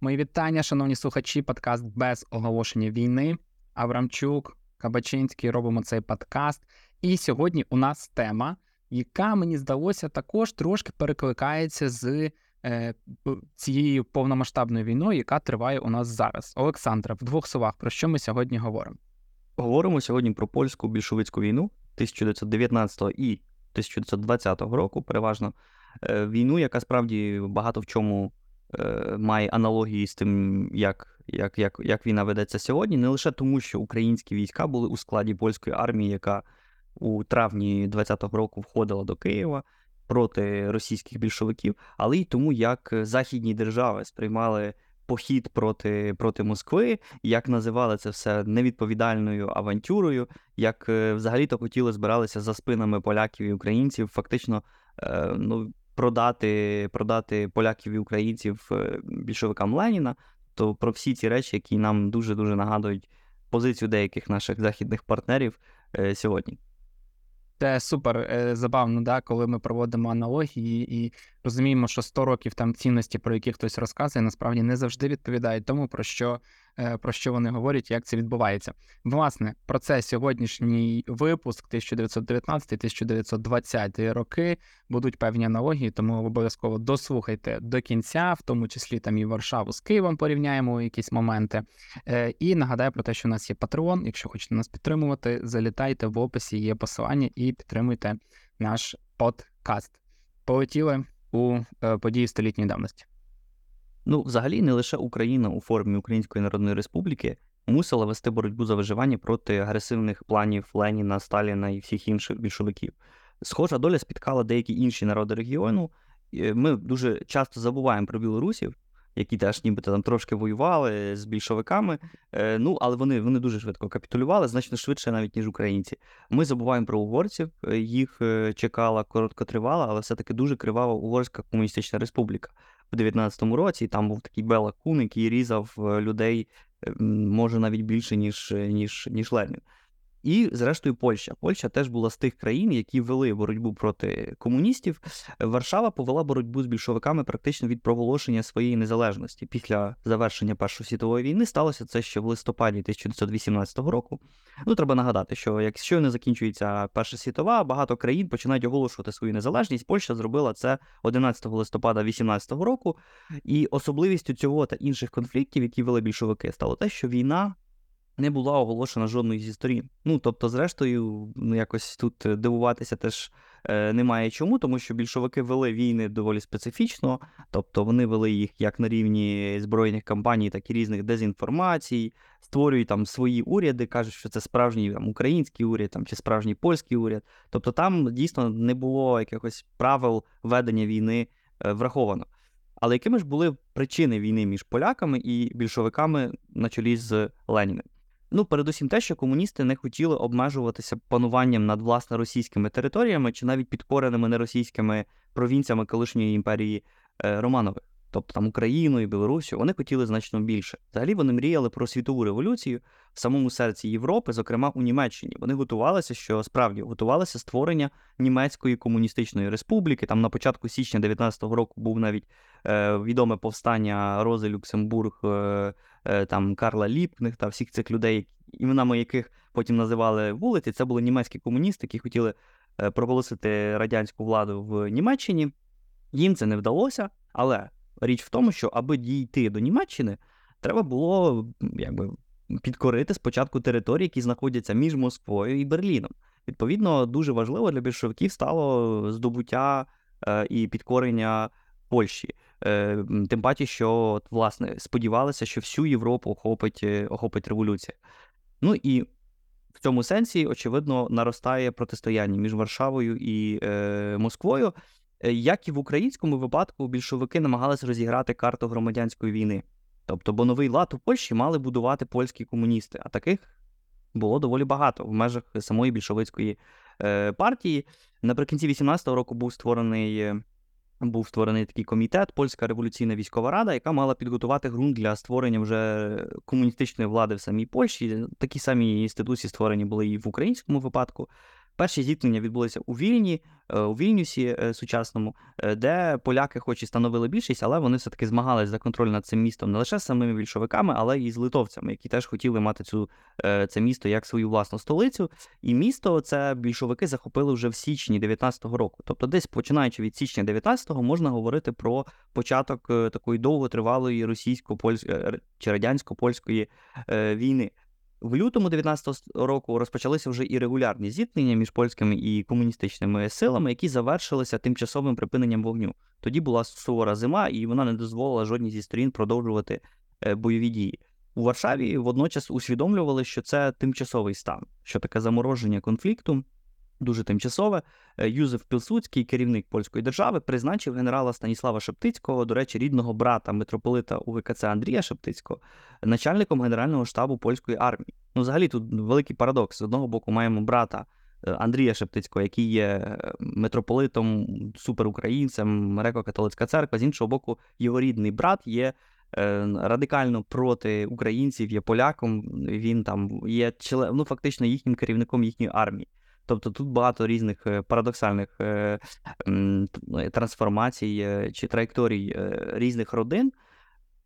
Мої вітання, шановні слухачі, подкаст без оголошення війни. Аврамчук, Кабачинський робимо цей подкаст. І сьогодні у нас тема, яка мені здалося також трошки перекликається з е, цією повномасштабною війною, яка триває у нас зараз. Олександра, в двох словах про що ми сьогодні говоримо? Говоримо сьогодні про польську більшовицьку війну 1919 і 1920 року, переважно е, війну, яка справді багато в чому має аналогії з тим, як як, як, як війна ведеться сьогодні, не лише тому, що українські війська були у складі польської армії, яка у травні 20-го року входила до Києва проти російських більшовиків, але й тому, як західні держави сприймали похід проти проти Москви, як називали це все невідповідальною авантюрою, як е, взагалі-то хотіли збиралися за спинами поляків і українців, фактично е, ну, продати продати поляків і українців е, більшовикам Леніна. То про всі ці речі, які нам дуже дуже нагадують позицію деяких наших західних партнерів сьогодні. Це супер е, забавно, да, коли ми проводимо аналогії і розуміємо, що 100 років там цінності, про які хтось розказує, насправді не завжди відповідають тому, про що Е, про що вони говорять, як це відбувається. Власне, про це сьогоднішній випуск 1919-1920 роки будуть певні аналогії, тому обов'язково дослухайте до кінця, в тому числі там і Варшаву з Києвом порівняємо якісь моменти. Е, і нагадаю про те, що у нас є Patreon. Якщо хочете нас підтримувати, залітайте в описі, є посилання і підтримуйте наш подкаст. Полетіли у е, події столітньої давності. Ну, взагалі, не лише Україна у формі Української Народної Республіки мусила вести боротьбу за виживання проти агресивних планів Леніна, Сталіна і всіх інших більшовиків. Схожа доля спіткала деякі інші народи регіону. Ми дуже часто забуваємо про білорусів, які теж нібито там трошки воювали з більшовиками. Е, ну, але вони вони дуже швидко капітулювали, значно швидше, навіть ніж українці. Ми забуваємо про угорців, е, їх е, чекала короткотривала, але все-таки дуже кривава Угорська комуністична республіка в 19-му році. Там був такий Бела Кун, який різав людей, може навіть більше, ніж ніж, ніж Ленін. І, зрештою, Польща. Польща теж була з тих країн, які вели боротьбу проти комуністів. Варшава повела боротьбу з більшовиками практично від проголошення своєї незалежності. Після завершення Першої світової війни сталося це ще в листопаді 1918 року. Ну, треба нагадати, що якщо не закінчується Перша світова, багато країн починають оголошувати свою незалежність. Польща зробила це 11 листопада 18 року. І особливістю цього та інших конфліктів, які вели більшовики, стало те, що війна не була оголошена жодної зі сторін. Ну тобто, зрештою, ну якось тут е, дивуватися теж е, немає чому, тому що більшовики вели війни доволі специфічно, тобто вони вели їх як на рівні збройних кампаній, так і різних дезінформацій, створюють там свої уряди, кажуть, що це справжній там український уряд там чи справжній польський уряд. Тобто там дійсно не було якихось правил ведення війни е, враховано. Але якими ж були причини війни між поляками і більшовиками на чолі з Леніним? Ну, передусім те, що комуністи не хотіли обмежуватися пануванням над власне російськими територіями чи навіть підкореними неросійськими провінціями колишньої імперії е, Романових тобто там Україну і Білорусію, вони хотіли значно більше. Взагалі вони мріяли про світову революцію в самому серці Європи, зокрема у Німеччині. Вони готувалися, що справді готувалося створення німецької комуністичної республіки. Там на початку січня 19-го року був навіть е, відоме повстання Рози Люксембург, е, е, там Карла Ліпних та всіх цих людей, іменами яких потім називали вулиці. Це були німецькі комуністи, які хотіли е, проголосити радянську владу в Німеччині. Їм це не вдалося, але Річ в тому, що аби дійти до Німеччини, треба було якби підкорити спочатку території, які знаходяться між Москвою і Берліном. Відповідно, дуже важливо для більшовиків стало здобуття е, і підкорення Польщі. Е, Тим паче, що от, власне сподівалися, що всю Європу охопить е, охопить революція. Ну і в цьому сенсі, очевидно, наростає протистояння між Варшавою і е, Москвою. Е, як і в українському випадку, більшовики намагалися розіграти карту громадянської війни. Тобто, бо новий лад у Польщі мали будувати польські комуністи, а таких було доволі багато в межах самої більшовицької е, партії. Наприкінці 18-го року був створений. Е, був створений такий комітет, Польська революційна військова рада, яка мала підготувати ґрунт для створення вже комуністичної влади в самій Польщі. Такі самі інституції створені були і в українському випадку. Перші зіткнення відбулися у Вільні, е, у Вільнюсі е, сучасному, е, де поляки, хоч і становили більшість, але вони все-таки змагалися за контроль над цим містом не лише з самими більшовиками, але і з литовцями, які теж хотіли мати цю, це місто як свою власну столицю. І місто це більшовики захопили вже в січні 19-го року. Тобто, десь починаючи від січня 19-го, можна говорити про початок такої довготривалої російсько-польської чи радянсько-польської війни. В лютому 19-го року розпочалися вже і регулярні зіткнення між польськими і комуністичними силами, які завершилися тимчасовим припиненням вогню. Тоді була сувора зима, і вона не дозволила жодній зі сторін продовжувати е, бойові дії. У Варшаві водночас усвідомлювали, що це тимчасовий стан, що таке замороження конфлікту дуже тимчасове. Е, Юзеф Пілсудський, керівник польської держави, призначив генерала Станіслава Шептицького, до речі, рідного брата митрополита УВКЦ Андрія Шептицького, начальником генерального штабу польської армії. Ну, взагалі, тут великий парадокс. З одного боку, маємо брата. Е, Андрія Шептицького, який є е, митрополитом, суперукраїнцем, греко-католицька церква, з іншого боку, його рідний брат є радикально проти українців, є поляком. Він там є ну, фактично їхнім керівником їхньої армії. Тобто тут багато різних е, парадоксальних е, трансформацій е, чи траєкторій різних родин.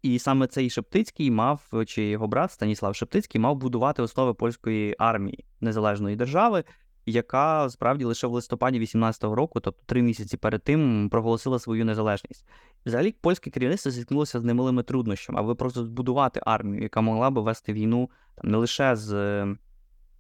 І саме цей Шептицький мав, чи його брат Станіслав Шептицький мав будувати основи польської армії незалежної держави, яка справді лише в листопаді 18-го року, тобто три місяці перед тим, проголосила свою незалежність. Взагалі, польське керівництво зіткнулося з немалими труднощами, аби просто збудувати армію, яка могла би вести війну там не лише з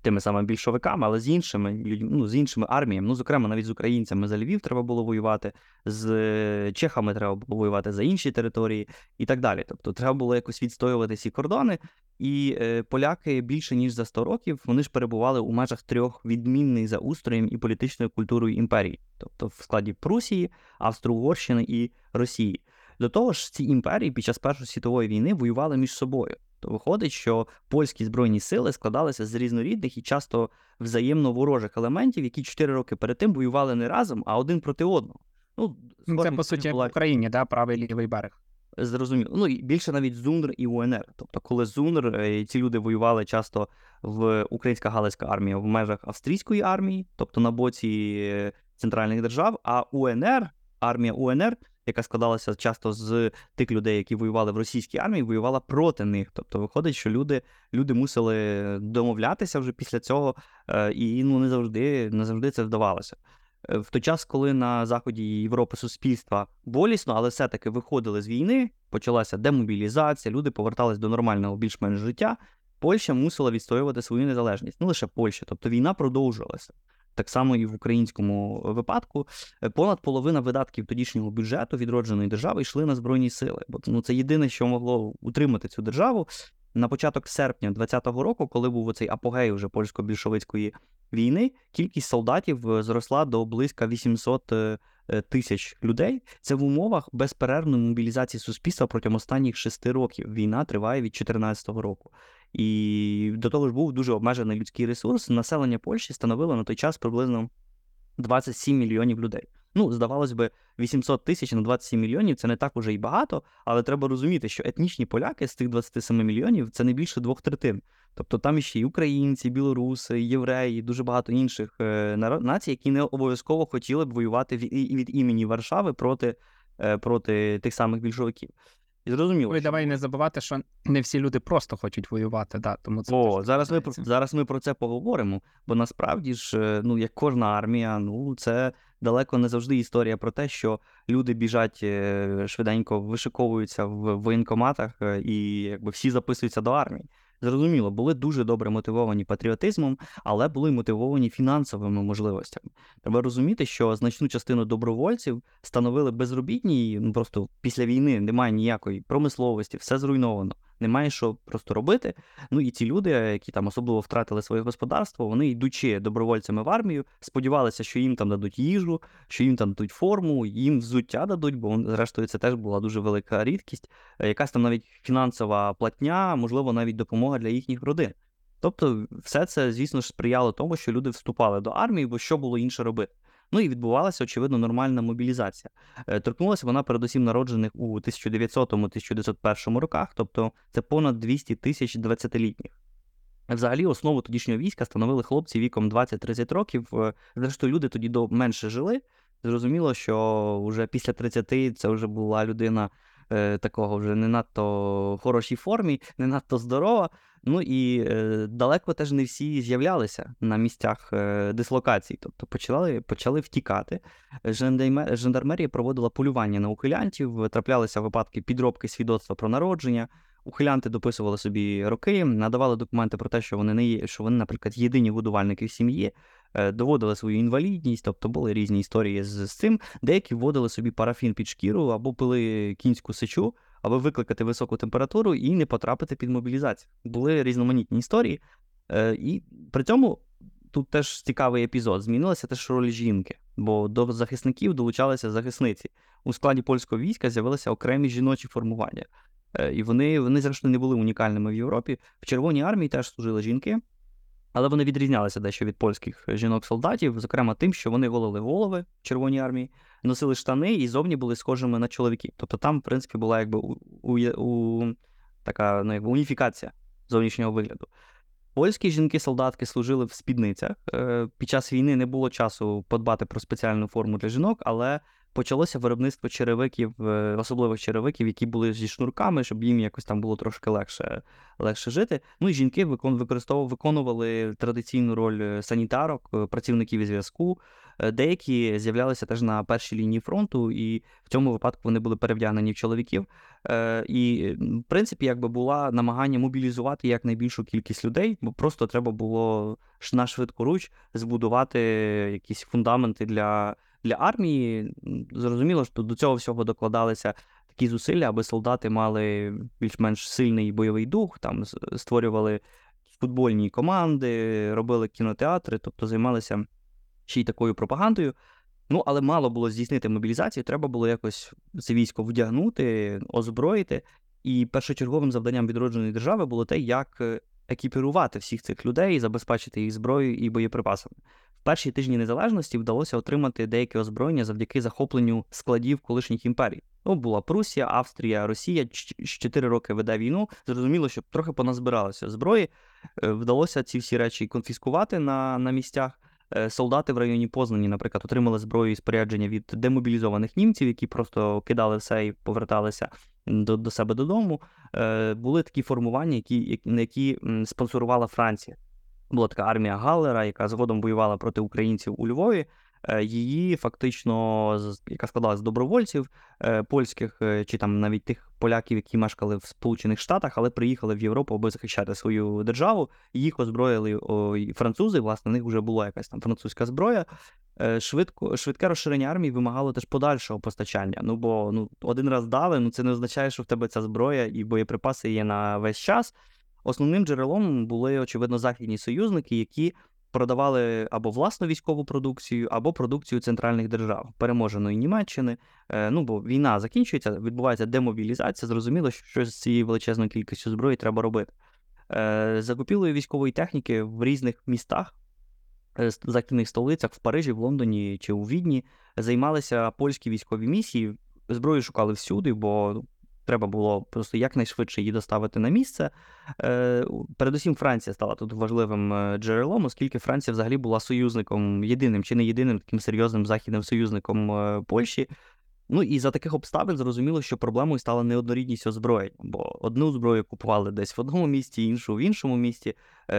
тими самими більшовиками, але з іншими людьми, ну, з іншими арміями. Ну, зокрема, навіть з українцями за Львів треба було воювати, з е, чехами треба було воювати за інші території і так далі. Тобто, треба було якось відстоювати ці кордони. І е, поляки більше ніж за 100 років вони ж перебували у межах трьох відмінних за устроєм і політичною культурою імперії, тобто в складі Прусії, Австро-Угорщини і Росії. До того ж, ці імперії під час Першої світової війни воювали між собою. То виходить, що польські збройні сили складалися з різнорідних і часто взаємно ворожих елементів, які чотири роки перед тим воювали не разом, а один проти одного. Ну, Це, по суті, була... в Україні, да, правий лівий берег. Зрозуміло. Ну і більше навіть ЗУНР і УНР. Тобто, коли ЗУНР, е, ці люди воювали часто в українська галицька армія в межах австрійської армії, тобто на боці е, центральних держав, а УНР, армія УНР яка складалася часто з тих людей, які воювали в російській армії, воювала проти них. Тобто, виходить, що люди люди мусили домовлятися вже після цього, е, і ну не завжди не завжди це вдавалося. Е, в той час, коли на заході Європи суспільства болісно, але все-таки виходили з війни, почалася демобілізація, люди повертались до нормального більш-менш життя. Польща мусила відстоювати свою незалежність, не лише Польща, тобто війна продовжувалася так само і в українському випадку, е, понад половина видатків тодішнього бюджету відродженої держави йшли на збройні сили. Бо ну це єдине, що могло утримати цю державу. На початок серпня 20-го року, коли був оцей апогей вже польсько-більшовицької війни, кількість солдатів е, зросла до близько 800 е, тисяч людей. Це в умовах безперервної мобілізації суспільства протягом останніх шести років. Війна триває від 2014 року. І до того ж був дуже обмежений людський ресурс. Населення Польщі становило на той час приблизно 27 мільйонів людей. Ну, здавалось би, 800 тисяч на 27 мільйонів це не так уже й багато, але треба розуміти, що етнічні поляки з тих 27 мільйонів це не більше двох третин. Тобто там ще й українці, білоруси, євреї, дуже багато інших е, націй, які не обов'язково хотіли б воювати від імені Варшави проти, е, проти тих самих більшовиків. І зрозуміло. Ой, давай не забувати, що не всі люди просто хочуть воювати. Да, тому це О, зараз ми про зараз ми про це поговоримо. Бо насправді ж, е, ну як кожна армія, ну це далеко не завжди історія про те, що люди біжать е, швиденько, вишиковуються в воєнкоматах, е, і якби всі записуються до армії. Зрозуміло, були дуже добре мотивовані патріотизмом, але були мотивовані фінансовими можливостями. Треба розуміти, що значну частину добровольців становили безробітні, ну просто після війни немає ніякої промисловості, все зруйновано немає що просто робити. Ну і ці люди, які там особливо втратили своє господарство, вони йдучи добровольцями в армію, сподівалися, що їм там дадуть їжу, що їм там дадуть форму, їм взуття дадуть, бо зрештою це теж була дуже велика рідкість, е, якась там навіть фінансова платня, можливо, навіть допомога для їхніх родин. Тобто, все це, звісно ж, сприяло тому, що люди вступали до армії, бо що було інше робити. Ну і відбувалася, очевидно, нормальна мобілізація. Е, торкнулася вона передусім народжених у 1900-1901 роках, тобто це понад 200 тисяч 20-літніх. Взагалі, основу тодішнього війська становили хлопці віком 20-30 років. Е, зрештою, люди тоді менше жили. Зрозуміло, що вже після 30 це вже була людина е, такого вже не надто хорошій формі, не надто здорова. Ну і е, далеко теж не всі з'являлися на місцях е, дислокацій, тобто почали почали втікати. Жандармерія проводила полювання на ухилянтів, траплялися випадки підробки свідоцтва про народження. Ухилянти дописували собі роки, надавали документи про те, що вони не є, що вони, наприклад, єдині годувальники в сім'ї, доводили свою інвалідність, тобто були різні історії з, з цим. Деякі вводили собі парафін під шкіру або пили кінську сечу, аби викликати високу температуру і не потрапити під мобілізацію. Були різноманітні історії. Е, і при цьому тут теж цікавий епізод. Змінилася теж роль жінки, бо до захисників долучалися захисниці. У складі польського війська з'явилися окремі жіночі формування. Е, і вони, вони зрештою, не були унікальними в Європі. В Червоній армії теж служили жінки. Але вони відрізнялися дещо від польських жінок-солдатів, зокрема тим, що вони голили голови в Червоній армії, носили штани і зовні були схожими на чоловіків. Тобто там, в принципі, була якби у, у, у така ну, якби уніфікація зовнішнього вигляду. Польські жінки-солдатки служили в спідницях. Е, під час війни не було часу подбати про спеціальну форму для жінок, але почалося виробництво черевиків, е, особливих черевиків, які були зі шнурками, щоб їм якось там було трошки легше легше жити. Ну і жінки використовували виконували традиційну роль е, санітарок, е, працівників зв'язку. Деякі з'являлися теж на першій лінії фронту, і в цьому випадку вони були перевдягнені в чоловіків. І, в принципі, якби була намагання мобілізувати якнайбільшу кількість людей, бо просто треба було на швидку руч збудувати якісь фундаменти для для армії зрозуміло, що до цього всього докладалися такі зусилля, аби солдати мали більш-менш сильний бойовий дух, там створювали футбольні команди, робили кінотеатри, тобто займалися ще й такою пропагандою. Ну, але мало було здійснити мобілізацію, треба було якось це військо вдягнути, озброїти. І першочерговим завданням відродженої держави було те, як е, екіпірувати всіх цих людей, забезпечити їх зброєю і боєприпасами. В перші тижні незалежності вдалося отримати деяке озброєння завдяки захопленню складів колишніх імперій. Ну, була Прусія, Австрія, Росія чотири роки веде війну. Зрозуміло, що трохи поназбиралося зброї. Е, вдалося ці всі речі конфіскувати на, на місцях. Е, солдати в районі Познані, наприклад, отримали зброю і спорядження від демобілізованих німців, які просто кидали все і поверталися до до себе додому. Е, Були такі формування, які, які спонсорувала Франція. Була така армія Галлера, яка згодом воювала проти українців у Львові. Е, її фактично яка складалася з добровольців е, польських е, чи там навіть тих поляків, які мешкали в Сполучених Штатах, але приїхали в Європу, аби захищати свою державу. Їх озброїли французи. Власне, в них вже була якась там французька зброя. Швидко швидке розширення армії вимагало теж подальшого постачання. Ну бо ну один раз дали, ну це не означає, що в тебе ця зброя і боєприпаси є на весь час. Основним джерелом були очевидно західні союзники, які продавали або власну військову продукцію, або продукцію центральних держав, переможеної Німеччини. Е, ну бо війна закінчується, відбувається демобілізація. Зрозуміло, що з цією величезною кількістю зброї треба робити. Е, закупілою військової техніки в різних містах. Е, західних столицях в Парижі, в Лондоні чи у Відні займалися польські військові місії. Зброю шукали всюди, бо треба було просто якнайшвидше її доставити на місце. Е, передусім, Франція стала тут важливим е, джерелом, оскільки Франція взагалі була союзником єдиним чи не єдиним таким серйозним західним союзником е, Польщі. Ну і за таких обставин зрозуміло, що проблемою стала неоднорідність озброєння, бо одну зброю купували десь в одному місті, іншу в іншому місті.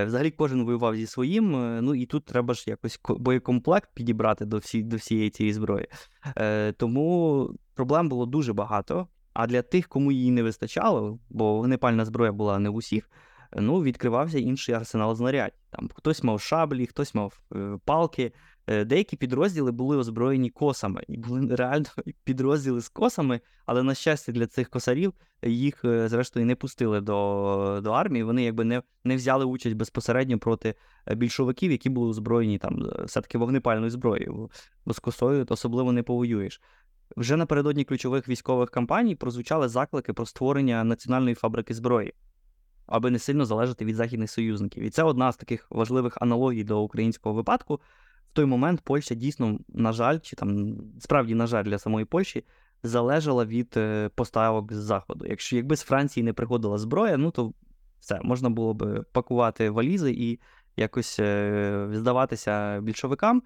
Взагалі кожен воював зі своїм. Ну і тут треба ж якось боєкомплект підібрати до всі, до всієї цієї зброї. Тому проблем було дуже багато. А для тих, кому її не вистачало, бо вогнепальна зброя була не в усіх, ну, відкривався інший арсенал знарядь. Там хтось мав шаблі, хтось мав е, палки. Е, деякі підрозділи були озброєні косами, і були реально підрозділи з косами, але, на щастя, для цих косарів їх, е, зрештою, не пустили до до армії. Вони якби не не взяли участь безпосередньо проти більшовиків, які були озброєні там все-таки вогнепальною зброєю, бо з косою особливо не повоюєш. Вже напередодні ключових військових кампаній прозвучали заклики про створення національної фабрики зброї, аби не сильно залежати від західних союзників. І це одна з таких важливих аналогій до українського випадку. В той момент Польща дійсно, на жаль, чи там справді, на жаль, для самої Польщі залежала від е, поставок з заходу. Якщо якби з Франції не приходила зброя, ну то все можна було б пакувати валізи і якось е, здаватися більшовикам.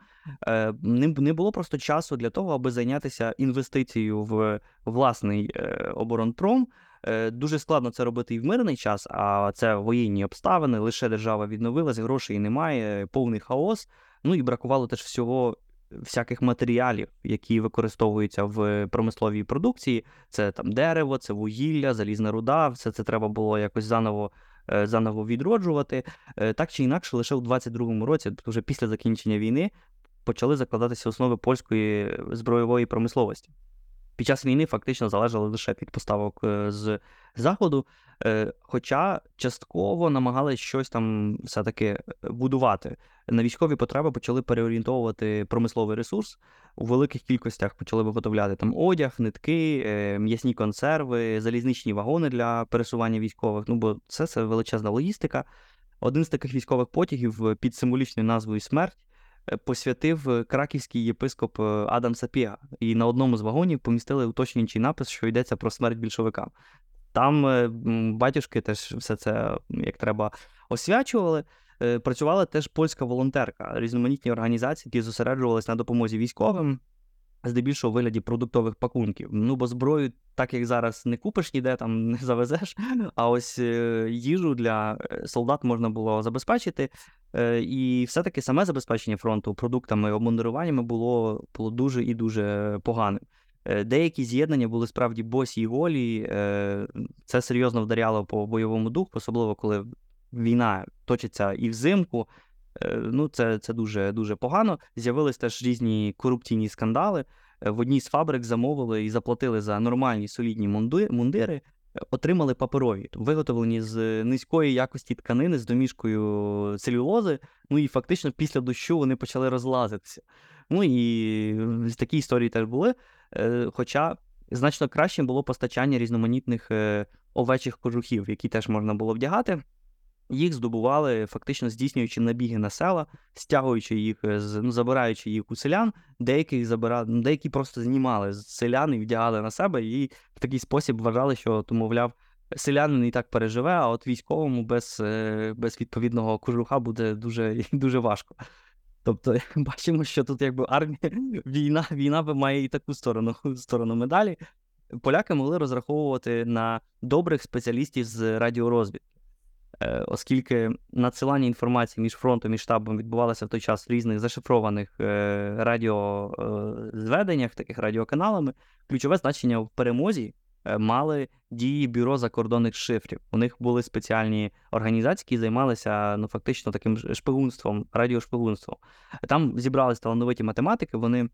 Е, не, було просто часу для того, аби зайнятися інвестицією в власний е, оборонпром. Е, Дуже складно це робити і в мирний час, а це воєнні обставини. Лише держава відновилась, грошей немає, повний хаос. Ну і бракувало теж всього всяких матеріалів, які використовуються в промисловій продукції. Це там дерево, це вугілля, залізна руда. Все це треба було якось заново. Е, Заново відроджувати Е, так чи інакше, лише у 22-му році, тобто вже після закінчення війни, почали закладатися основи польської збройової промисловості. Під час війни фактично залежали лише від поставок е, з заходу, е, хоча частково намагалися щось там все-таки е, будувати. На військові потреби почали переорієнтовувати промисловий ресурс у великих кількостях почали виготовляти там одяг, нитки, м'ясні консерви, залізничні вагони для пересування військових. Ну бо це, це величезна логістика. Один з таких військових потягів під символічною назвою Смерть посвятив е, краківський єпископ е, Адам Сапіга. І на одному з вагонів помістили уточнюючий напис, що йдеться про смерть більшовикам. Там е, батюшки теж все це як треба освячували. Е, Працювала теж польська волонтерка, різноманітні організації, які зосереджувалися на допомозі військовим, здебільшого вигляді продуктових пакунків. Ну, бо зброю, так як зараз не купиш ніде, там не завезеш. А ось е, їжу для е, солдат можна було забезпечити. Е, І все-таки саме забезпечення фронту продуктами, обмундируваннями було, було дуже і дуже поганим. Деякі з'єднання були справді босі і голі. Це серйозно вдаряло по бойовому духу, особливо коли війна точиться і взимку. Е, Ну, це, це дуже дуже погано. З'явились теж різні корупційні скандали. Е, В одній з фабрик замовили і заплатили за нормальні солідні мундири, е, отримали паперові, виготовлені з низької якості тканини з домішкою целюлози. Ну і фактично після дощу вони почали розлазитися. Ну і такі історії теж були. Хоча значно кращим було постачання різноманітних овечих кожухів, які теж можна було вдягати. Їх здобували, фактично здійснюючи набіги на села, стягуючи їх з ну, забираючи їх у селян, деяких забирали, ну, деякі просто знімали з селян і вдягали на себе, і в такий спосіб вважали, що то, мовляв, селянин і так переживе, а от військовому без, е, без відповідного кожуха буде дуже, дуже важко. Тобто, бачимо, що тут якби армія, війна, війна має і таку сторону, сторону медалі. Поляки могли розраховувати на добрих спеціалістів з радіорозвідки. Е, Оскільки надсилання інформації між фронтом і штабом відбувалося в той час в різних зашифрованих е, радіозведеннях, таких радіоканалами, ключове значення в перемозі е, мали дії бюро закордонних шифрів. У них були спеціальні організації, які займалися ну, фактично таким шпигунством, радіошпигунством. Там зібрались талановиті математики, вони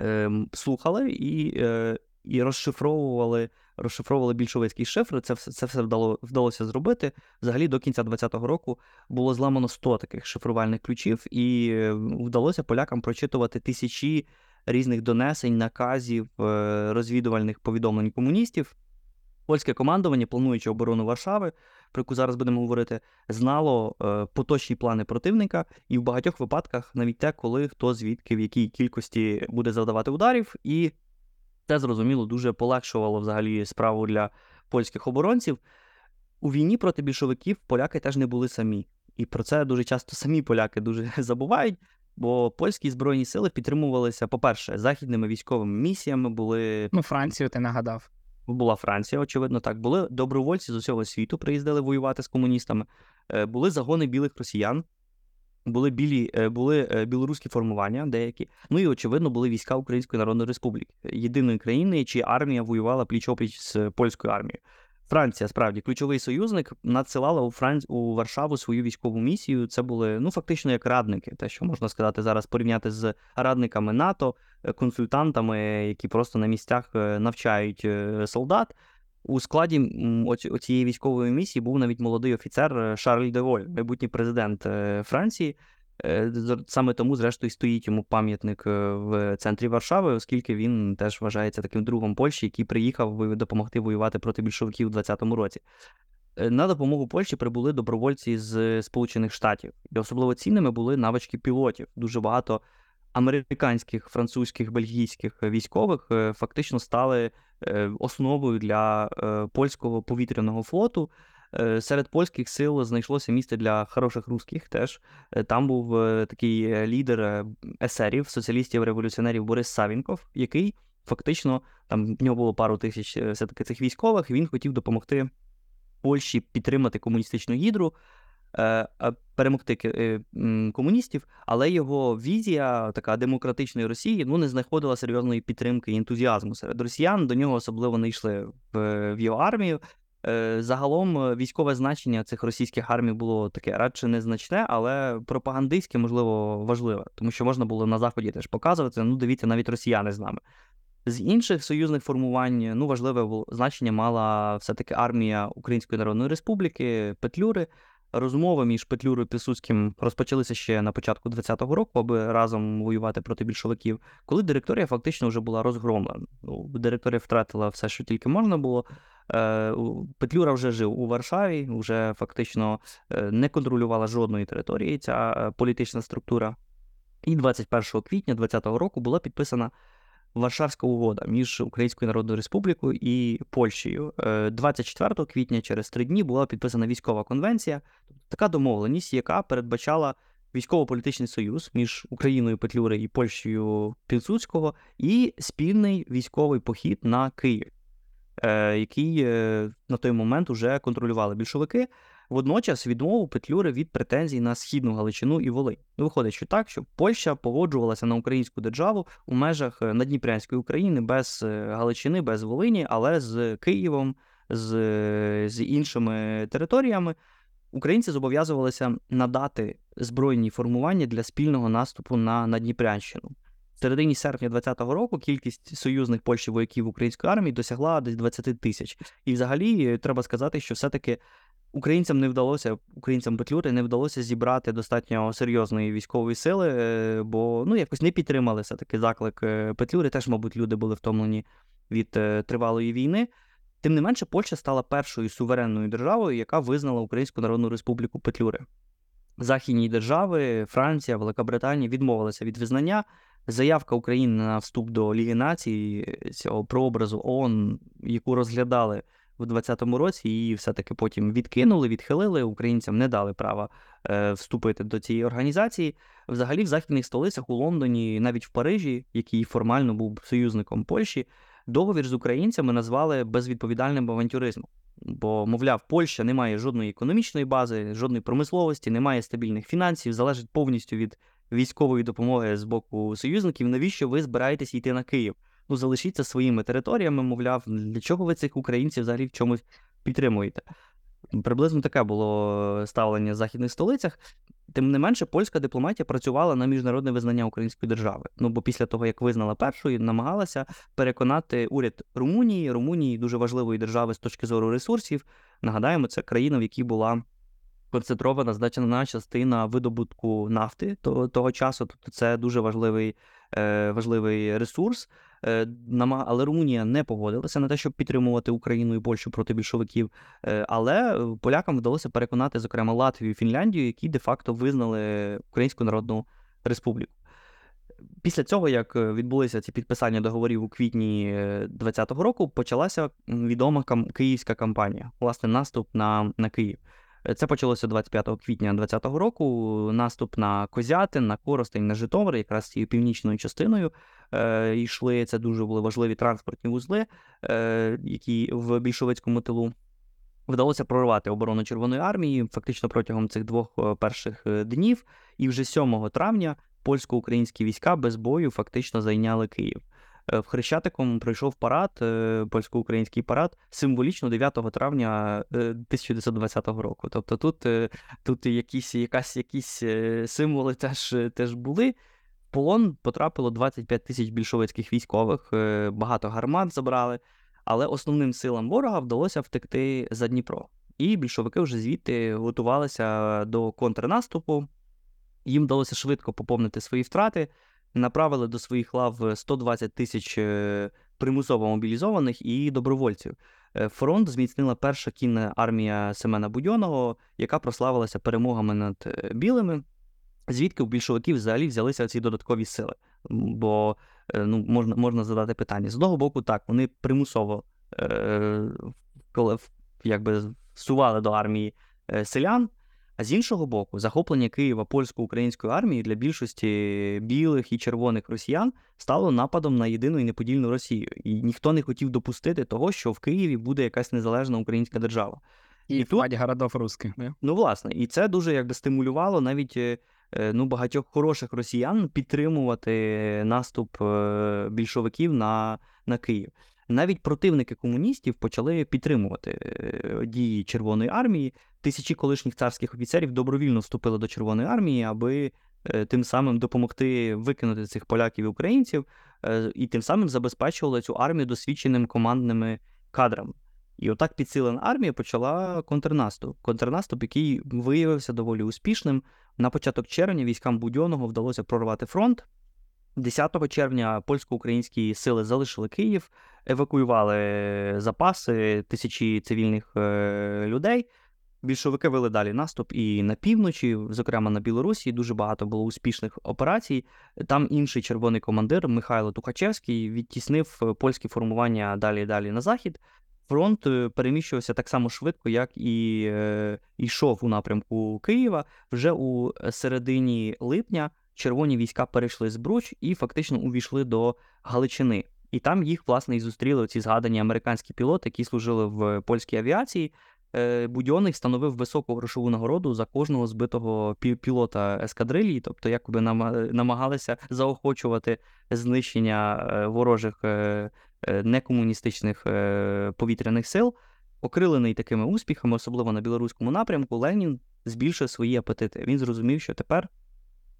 е, слухали і, е, і розшифровували, розшифровували більшовицькі шифри. Це все, це все вдало, вдалося зробити. Взагалі до кінця 20-го року було зламано 100 таких шифрувальних ключів, і е, вдалося полякам прочитувати тисячі різних донесень, наказів, е, розвідувальних повідомлень комуністів. Польське командування, плануючи оборону Варшави, про яку зараз будемо говорити, знало е, поточні плани противника, і в багатьох випадках навіть те, коли хто звідки в якій кількості буде завдавати ударів, і це зрозуміло дуже полегшувало взагалі справу для польських оборонців. У війні проти більшовиків поляки теж не були самі. І про це дуже часто самі поляки дуже забувають, бо польські збройні сили підтримувалися, по-перше, західними військовими місіями, були Ну, Францію ти нагадав. була Франція, очевидно, так. Були добровольці з усього світу, приїздили воювати з комуністами. Е, Були загони білих росіян, були білі, е, були е, білоруські формування деякі. Ну і очевидно були війська Української Народної Республіки, єдиної країни, чия армія воювала пліч-опліч з польською армією. Франція, справді, ключовий союзник, надсилала у Франц... у Варшаву свою військову місію. Це були ну фактично як радники, те, що можна сказати зараз, порівняти з радниками НАТО, е, консультантами, які просто на місцях навчають солдат. У складі оцієї військової місії був навіть молодий офіцер е, Шарль де Голь, майбутній президент е, Франції. Е, Саме тому, зрештою, стоїть йому пам'ятник в центрі Варшави, оскільки він теж вважається таким другом Польщі, який приїхав допомогти воювати проти більшовиків у 20-му році. На допомогу Польщі прибули добровольці з Сполучених Штатів, і особливо цінними були навички пілотів. Дуже багато американських, французьких, бельгійських військових е, фактично стали е, основою для е, польського повітряного флоту. Е, серед польських сил знайшлося місце для хороших русських теж. Е, там був е, такий лідер есерів, соціалістів-революціонерів Борис Савінков, який фактично там в нього було пару тисяч все-таки цих військових. Він хотів допомогти Польщі підтримати комуністичну гідру. Перемогти комуністів, але його візія така демократичної Росії ну не знаходила серйозної підтримки і ентузіазму серед росіян. До нього особливо не йшли в, в його армію. Е, загалом е, військове значення цих російських армій було таке радше незначне, але пропагандистське, можливо, важливе, тому що можна було на заході теж показувати. Ну, дивіться, навіть росіяни з нами. З інших союзних формувань ну важливе значення мала все-таки армія Української Народної Республіки, Петлюри. Розмови між Петлюрою і Пісуцьким розпочалися ще на початку 20-го року, аби разом воювати проти більшовиків, коли директорія фактично вже була розгромлена. Ну, Директорія втратила все, що тільки можна було. Е, Петлюра вже жив у Варшаві, вже фактично е, не контролювала жодної території ця е, політична структура. І 21 квітня 2020 року була підписана Варшавська угода між Українською Народною Республікою і Польщею. 24 квітня, через три дні, була підписана військова конвенція, така домовленість, яка передбачала військово-політичний союз між Україною Петлюри і Польщею Пілсудського і спільний військовий похід на Київ. Е, який е, на той момент уже контролювали більшовики. Водночас відмову Петлюри від претензій на східну Галичину і Волинь. Ну, виходить, що так, що Польща погоджувалася на українську державу у межах е, Надніпрянської України без Галичини, без Волині, але з Києвом, з, з іншими територіями. Українці зобов'язувалися надати збройні формування для спільного наступу на Надніпрянщину. В середині серпня 2020 року кількість союзних Польщі вояків української армії досягла десь 20 тисяч. І взагалі е, треба сказати, що все-таки українцям не вдалося, українцям Петлюри не вдалося зібрати достатньо серйозної військової сили, е, бо ну якось не підтримали все-таки заклик е, Петлюри. Теж, мабуть, люди були втомлені від тривалої війни. Тим не менше, Польща стала першою суверенною державою, яка визнала Українську Народну Республіку Петлюри. Західні держави, Франція, Велика Британія відмовилися від визнання. Заявка України на вступ до Ліги націй е, цього прообразу ООН, яку розглядали в 2020 році, її все-таки потім відкинули, відхилили. Українцям не дали права е, вступити до цієї організації. Взагалі, в західних столицях у Лондоні, навіть в Парижі, який формально був союзником Польщі, договір з українцями назвали безвідповідальним авантюризмом. Бо, мовляв, Польща не має жодної економічної бази, жодної промисловості, не має стабільних фінансів, залежить повністю від військової допомоги з боку союзників, навіщо ви збираєтесь йти на Київ? Ну, залишіться своїми територіями, мовляв, для чого ви цих українців взагалі в чомусь підтримуєте? Приблизно таке було ставлення в західних столицях. Тим не менше, польська дипломатія працювала на міжнародне визнання української держави. Ну бо після того, як визнала першою, намагалася переконати уряд Румунії, Румунії дуже важливої держави з точки зору ресурсів. Нагадаємо, це країна, в якій була концентрована значна частина видобутку нафти того, часу. Тобто це дуже важливий е, важливий ресурс. Е, але Румунія не погодилася на те, щоб підтримувати Україну і Польщу проти більшовиків. Е, але полякам вдалося переконати, зокрема, Латвію і Фінляндію, які де-факто визнали Українську Народну Республіку. Після цього, як відбулися ці підписання договорів у квітні 2020 року, почалася відома київська кампанія, власне, наступ на, на Київ. Е, це почалося 25 квітня 2020 року. Наступ на Козятин, на Коростень, на Житомир, якраз цією північною частиною е, йшли. Це дуже були важливі транспортні вузли, е, які в більшовицькому тилу. Вдалося прорвати оборону Червоної армії фактично протягом цих двох е, перших днів, і вже 7 травня польсько-українські війська без бою фактично зайняли Київ. Е, в Хрещатиком пройшов парад, е, польсько-український парад символічно 9 травня 1920 е, року. Тобто тут тут якісь якась, якісь символи теж, теж були. В полон потрапило 25 тисяч більшовицьких військових, багато гармат забрали, але основним силам ворога вдалося втекти за Дніпро. І більшовики вже звідти готувалися до контрнаступу. Їм вдалося швидко поповнити свої втрати направили до своїх лав 120 тисяч е, примусово мобілізованих і добровольців. Е, фронт зміцнила перша кінна армія Семена Будьоного, яка прославилася перемогами над е, білими. Звідки у більшовиків взагалі взялися ці додаткові сили? Бо ну, можна можна задати питання. З одного боку, так, вони примусово е, якби всували до армії е, селян. А з іншого боку, захоплення Києва польсько-української армії для більшості білих і червоних росіян стало нападом на єдину і неподільну Росію. І ніхто не хотів допустити того, що в Києві буде якась незалежна українська держава. І, І тут- городов русських. Ну, власне, і це дуже якби стимулювало навіть е, е, ну, багатьох хороших росіян підтримувати наступ е, більшовиків на, на Київ. Навіть противники комуністів почали підтримувати е, дії Червоної армії. Тисячі колишніх царських офіцерів добровільно вступили до Червоної армії, аби е, тим самим допомогти викинути цих поляків і українців, е, і тим самим забезпечували цю армію досвідченими командними кадрами. І отак підсилена армія почала контрнаступ. Контрнаступ, який виявився доволі успішним. На початок червня військам Будьонного вдалося прорвати фронт. 10 червня польсько-українські сили залишили Київ, евакуювали запаси тисячі цивільних е, людей. Більшовики вели далі наступ і на півночі, зокрема на Білорусі, дуже багато було успішних операцій. Там інший червоний командир Михайло Тухачевський відтіснив е, польські формування далі і далі на захід. Фронт е, переміщувався так само швидко, як і йшов у напрямку Києва. Вже у середині липня червоні війська перейшли з Бруч і фактично увійшли до Галичини. І там їх, власне, і зустріли ці згадані американські пілоти, які служили в польській авіації. Е, Будьонний встановив високу грошову нагороду за кожного збитого пі- пілота ескадрилії, тобто якби намагалися заохочувати знищення е, ворожих е, некомуністичних повітряних сил. Окрилений такими успіхами, особливо на білоруському напрямку, Ленін збільшив свої апетити. Він зрозумів, що тепер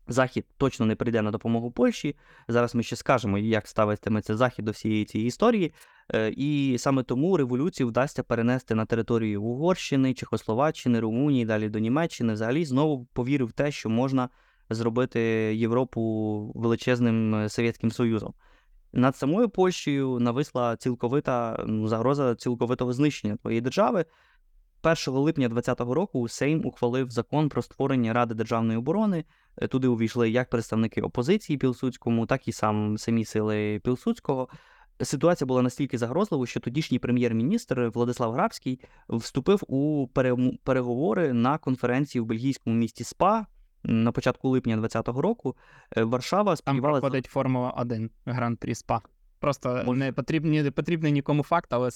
Захід точно не прийде на допомогу Польщі. Зараз ми ще скажемо, як ставитиметься Захід до всієї цієї історії. Е, І саме тому революцію вдасться перенести на територію Угорщини, Чехословаччини, Румунії, далі до Німеччини. Взагалі знову повірив в те, що можна зробити Європу величезним е, Совєтським Союзом. Над самою Польщею нависла цілковита загроза цілковитого знищення твоєї держави. 1 липня 2020 року Сейм ухвалив закон про створення Ради державної оборони. Е, Туди увійшли як представники опозиції Пілсудському, так і сам самі сили Пілсудського. Ситуація була настільки загрозливою, що тодішній прем'єр-міністр Владислав Грабський вступив у переговори на конференції в бельгійському місті СПА на початку липня 2020 року. Е, Варшава Там сподівалася проходить Формула 1 Гран-прі СПА. Просто Може. не потрібні, не потрібний нікому факт, але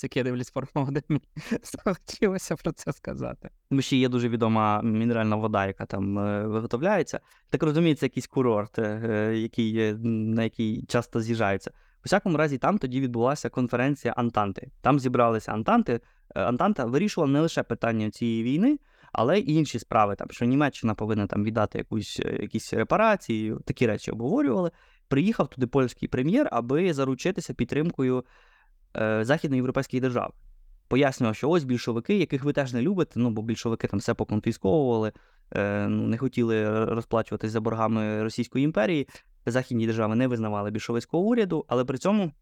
Формулу 1, мені захотілося про це сказати. Тому ще є дуже відома мінеральна вода, яка там е, виготовляється. Так розуміється, якийсь курорт, е, який, е, на який часто з'їжджаються. У всякому разі, там тоді відбулася конференція Антанти. Там зібралися Антанти. Антанта вирішувала не лише питання цієї війни, але й інші справи, там, що Німеччина повинна там віддати якусь, якісь репарації, такі речі обговорювали. Приїхав туди польський прем'єр, аби заручитися підтримкою е, західноєвропейських держав пояснював, що ось більшовики, яких ви теж не любите, ну бо більшовики там все поконфісковували, е, ну, не хотіли розплачуватись за боргами Російської імперії. Західні держави не визнавали більшовицького уряду, але при цьому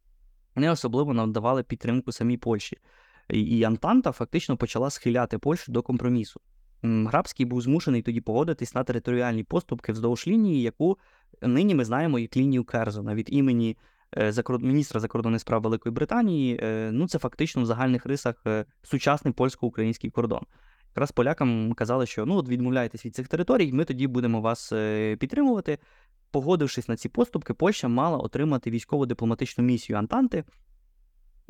не особливо надавали підтримку самій Польщі. І Антанта фактично почала схиляти Польщу до компромісу. Грабський був змушений тоді погодитись на територіальні поступки вздовж лінії, яку нині ми знаємо як лінію Керзона від імені е, міністра закордонних справ Великої Британії. е, Ну, це фактично в загальних рисах е, сучасний польсько-український кордон. Якраз полякам казали, що ну от відмовляйтесь від цих територій, ми тоді будемо вас підтримувати. Погодившись на ці поступки, Польща мала отримати військово-дипломатичну місію Антанти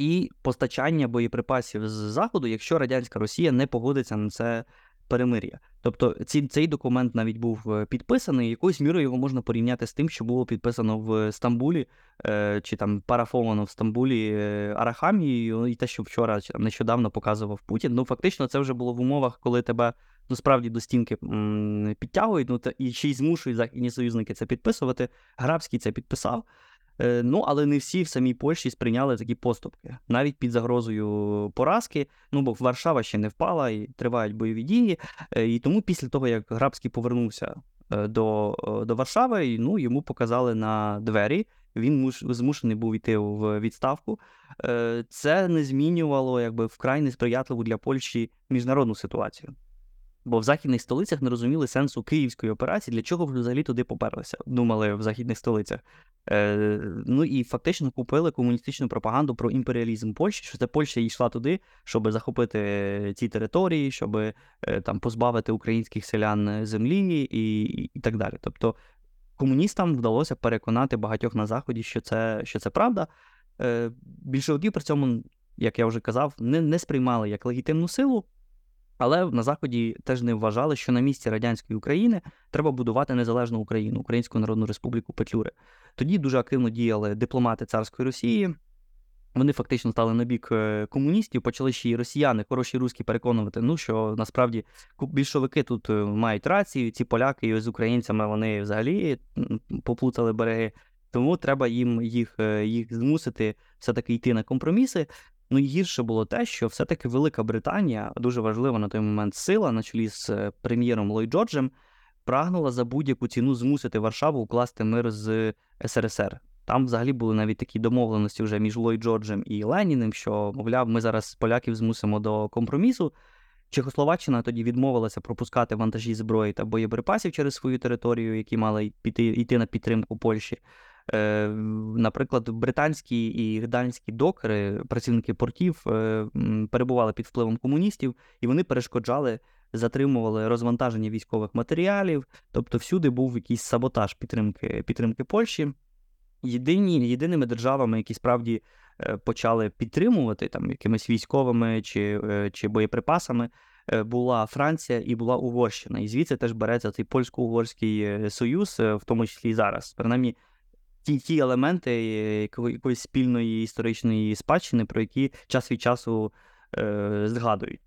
і постачання боєприпасів з заходу, якщо радянська Росія не погодиться на це перемир'я. Тобто ці, цей документ навіть був е, підписаний, якоюсь мірою його можна порівняти з тим, що було підписано в Стамбулі, е, чи там парафовано в Стамбулі е, Арахамією, і те, що вчора чи там нещодавно показував Путін. Ну фактично, це вже було в умовах, коли тебе ну до стінки м, підтягують, ну та і ще й змушують західні союзники це підписувати. Грабський це підписав. Е, Ну, але не всі в самій Польщі сприйняли такі поступки, навіть під загрозою поразки. Ну, бо Варшава ще не впала і тривають бойові дії. Е, І тому після того, як Грабський повернувся е, до, до Варшави, ну, йому показали на двері. Він муш- змушений був йти в відставку. Це не змінювало якби вкрай несприятливу для Польщі міжнародну ситуацію. Бо в західних столицях не розуміли сенсу київської операції, для чого взагалі туди поперлися, думали в західних столицях. Е, Ну і фактично купили комуністичну пропаганду про імперіалізм Польщі, що це Польща йшла туди, щоб захопити ці території, щоб е, там позбавити українських селян землі і, і, і так далі. Тобто комуністам вдалося переконати багатьох на заході, що це що це правда. Е, Більшовики при цьому, як я вже казав, не, не сприймали як легітимну силу. Але на Заході теж не вважали, що на місці радянської України треба будувати незалежну Україну, Українську Народну Республіку Петлюри. Тоді дуже активно діяли дипломати царської Росії. Вони фактично стали на бік е, комуністів, почали ще й росіяни, хороші руски переконувати, ну що насправді більшовики тут е, мають рацію, ці поляки з українцями вони взагалі поплутали береги. Тому треба їм їх е, їх змусити все-таки йти на компроміси. Ну гірше було те, що все-таки Велика Британія, дуже важлива на той момент сила, на чолі з е, прем'єром Ллойд Джорджем, прагнула за будь-яку ціну змусити Варшаву укласти мир з СРСР. Там взагалі були навіть такі домовленості вже між Ллойд Джорджем і Леніним, що, мовляв, ми зараз поляків змусимо до компромісу. Чехословаччина тоді відмовилася пропускати вантажі зброї та боєприпасів через свою територію, які мали піти йти на підтримку Польщі. Е, наприклад, британські і гданські докери, працівники портів, е, перебували під впливом комуністів, і вони перешкоджали, затримували розвантаження військових матеріалів. Тобто, всюди був якийсь саботаж підтримки підтримки Польщі. Єдині, Єдиними державами, які справді е, почали підтримувати там якимись військовими чи, чи боєприпасами. Була Франція і була Угорщина, і звідси теж береться цей польсько-угорський союз, в тому числі і зараз. Принаймні, ті ті елементи якоїсь спільної історичної спадщини, про які час від часу е, згадують.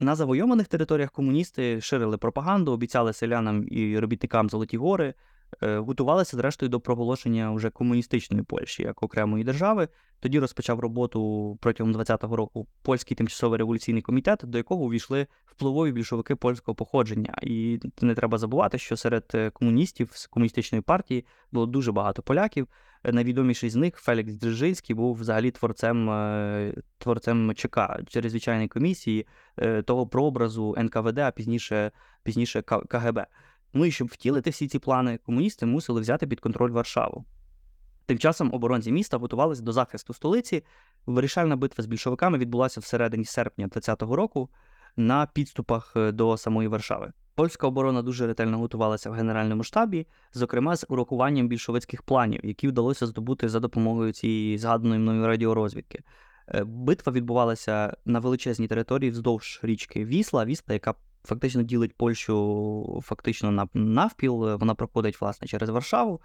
На завойованих територіях комуністи ширили пропаганду, обіцяли селянам і робітникам Золоті Гори, Е, готувалися зрештою до проголошення вже комуністичної Польщі як окремої держави. Тоді розпочав роботу протягом 20-го року польський тимчасовий революційний комітет, до якого увійшли впливові більшовики польського походження. І не треба забувати, що серед е, комуністів з комуністичної партії було дуже багато поляків. Е, найвідоміший з них Фелікс Дзержинський був взагалі творцем творцем ЧК чрезвичайної комісії того прообразу НКВД, а пізніше пізніше КГБ. Ну і щоб втілити всі ці плани, комуністи мусили взяти під контроль Варшаву. Тим часом оборонці міста готувалися до захисту столиці. Вирішальна битва з більшовиками відбулася всередині серпня 20-го року на підступах е, до самої Варшави. Польська оборона дуже ретельно готувалася в генеральному штабі, зокрема з урахуванням більшовицьких планів, які вдалося здобути за допомогою цієї згаданої мною радіорозвідки. Е, битва відбувалася на величезній території вздовж річки Вісла, Вісла, яка фактично ділить Польщу фактично на навпіл. Вона проходить власне через Варшаву.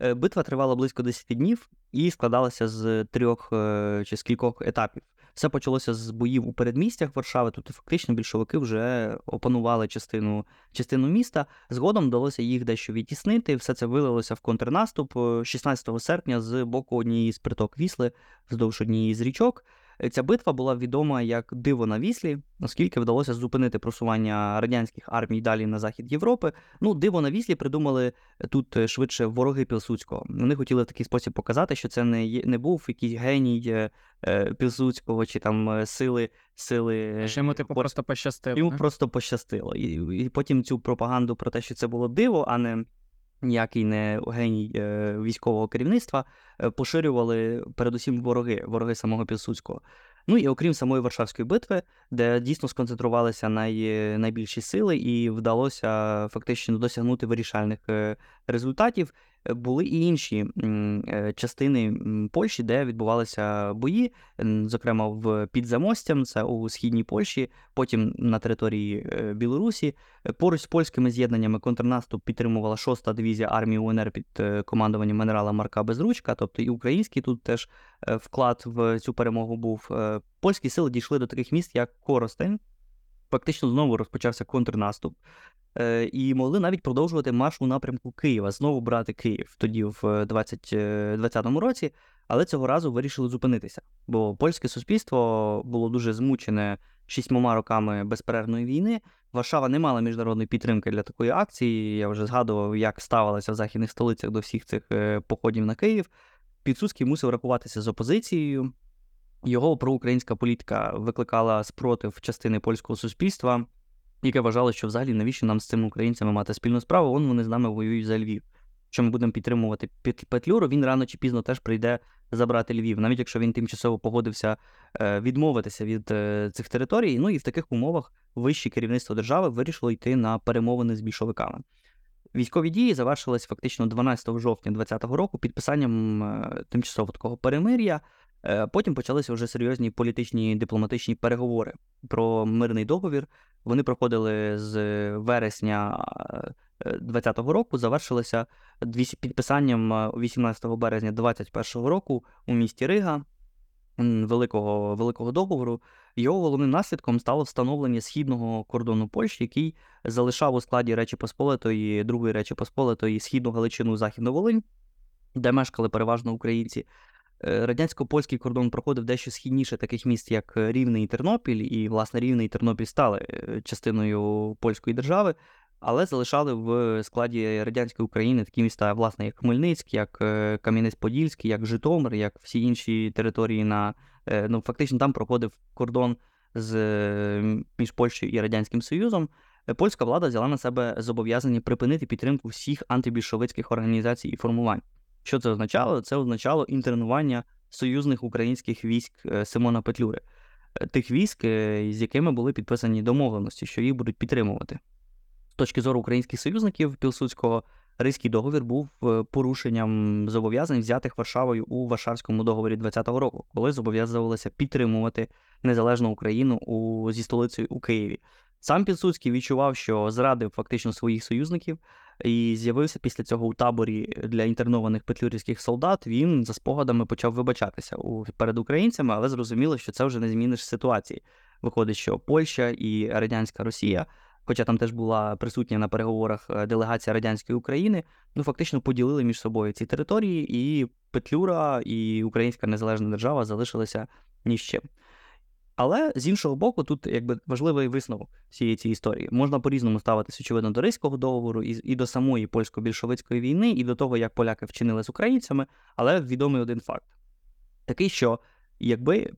Е, битва тривала близько 10 днів і складалася з трьох е, чи з кількох етапів. Все почалося з боїв у передмістях Варшави. Тут фактично більшовики вже опанували частину частину міста. Згодом вдалося їх дещо відтіснити. Все це вилилося в контрнаступ 16 е, серпня з боку однієї з приток Вісли вздовж однієї з річок. Ця битва була відома як диво на віслі, оскільки вдалося зупинити просування радянських армій далі на захід Європи. Ну, диво на віслі придумали тут е, швидше вороги Пілсуцького. Вони хотіли в такий спосіб показати, що це не не був якийсь геній е, е Пілсуцького чи там сили. сили. Що йому типу просто пощастило. Йому просто пощастило. І, і потім цю пропаганду про те, що це було диво, а не ніякий не геній е, військового керівництва, е, поширювали передусім вороги, вороги самого Пілсудського. Ну і окрім самої Варшавської битви, де дійсно сконцентрувалися най, найбільші сили, і вдалося фактично досягнути вирішальних е, результатів. Були і інші е, частини Польщі, де відбувалися бої, зокрема в Підзамостям, це у східній Польщі, потім на території е, Білорусі. Поруч з польськими з'єднаннями контрнаступ підтримувала 6-та дивізія армії УНР під командуванням генерала Марка Безручка, тобто і український тут теж вклад в цю перемогу був польські сили дійшли до таких міст, як Коростень. Фактично знову розпочався контрнаступ, е, і могли навіть продовжувати марш у напрямку Києва, знову брати Київ тоді в 2020 е, році, але цього разу вирішили зупинитися. Бо польське суспільство було дуже змучене шістьмома роками безперервної війни. Варшава не мала міжнародної підтримки для такої акції. Я вже згадував, як ставилася в західних столицях до всіх цих е, походів на Київ. Підсудський мусив рахуватися з опозицією. Його проукраїнська політика викликала спротив частини польського суспільства. Яке вважало, що взагалі навіщо нам з цими українцями мати спільну справу, вон вони з нами воюють за Львів. Що ми будемо підтримувати Петлюру, він рано чи пізно теж прийде забрати Львів, навіть якщо він тимчасово погодився е, відмовитися від е, цих територій. Ну і в таких умовах вище керівництво держави вирішило йти на перемовини з більшовиками. Військові дії завершились фактично 12 жовтня 2020 року підписанням е, тимчасово такого перемир'я. Потім почалися вже серйозні політичні дипломатичні переговори про мирний договір. Вони проходили з вересня 2020 року, завершилися підписанням 18 березня 2021 року у місті Рига великого великого договору. Його головним наслідком стало встановлення східного кордону Польщі, який залишав у складі Речі Посполитої, Другої Речі Посполитої східну Галичину, Західну Волинь, де мешкали переважно українці. Е, радянсько-польський кордон проходив дещо східніше таких міст, як Рівне і Тернопіль, і, власне, Рівне і Тернопіль стали е, частиною польської держави, але залишали в складі радянської України такі міста, власне, як Хмельницьк, як е, Кам'янець-Подільський, як Житомир, як всі інші території на ну, фактично там проходив кордон з між Польщею і Радянським Союзом. Польська влада взяла на себе зобов'язання припинити підтримку всіх антибільшовицьких організацій і формувань. Що це означало? Це означало інтернування союзних українських військ е, Симона Петлюри, е, тих військ, е, з якими були підписані домовленості, що їх будуть підтримувати. З точки зору українських союзників Пілсудського, Ризький договір був порушенням зобов'язань, взятих Варшавою у Варшавському договорі 20-го року, коли зобов'язувалися підтримувати незалежну Україну у, зі столицею у Києві. Сам Пілсудський відчував, що зрадив фактично своїх союзників, і з'явився після цього у таборі для інтернованих петлюрівських солдат. Він за спогадами почав вибачатися у перед українцями, але зрозуміло, що це вже не зміниш ситуації. Виходить, що Польща і радянська Росія, хоча там теж була присутня на переговорах е, делегація радянської України, ну фактично поділили між собою ці території, і Петлюра і Українська Незалежна Держава залишилися ні з чим. Але з іншого боку, тут якби важливий висновок всієї цієї історії. Можна по-різному ставитися, очевидно, до Ризького договору, і і до самої польсько-більшовицької війни, і до того, як поляки вчинили з українцями, але відомий один факт: такий, що якби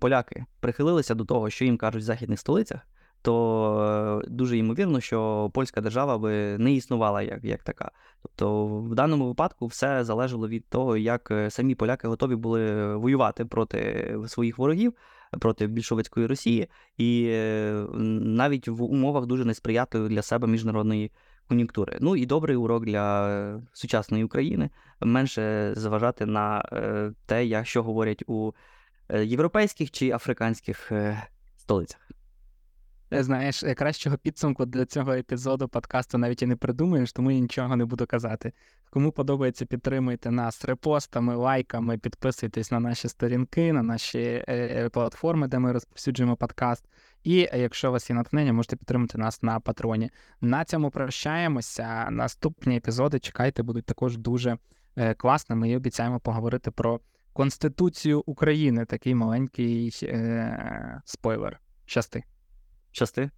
поляки прихилилися до того, що їм кажуть в західних столицях, то е, дуже ймовірно, що польська держава би не існувала як як така. Тобто, в даному випадку все залежало від того, як е, самі поляки готові були воювати проти своїх ворогів проти більшовицької Росії, і е, навіть в умовах дуже несприятливої для себе міжнародної кон'юнктури. Ну і добрий урок для сучасної України менше зважати на е, те, що говорять у е, європейських чи африканських столицях. Знаєш, кращого підсумку для цього епізоду подкасту навіть і не придумаєш, тому я нічого не буду казати. Кому подобається, підтримуйте нас репостами, лайками, підписуйтесь на наші сторінки, на наші е, е, платформи, де ми розповсюджуємо подкаст. І якщо у вас є натхнення, можете підтримати нас на патроні. На цьому прощаємося. Наступні епізоди чекайте, будуть також дуже е, класними. І обіцяємо поговорити про Конституцію України. Такий маленький е- спойлер. Щасти. Щасти.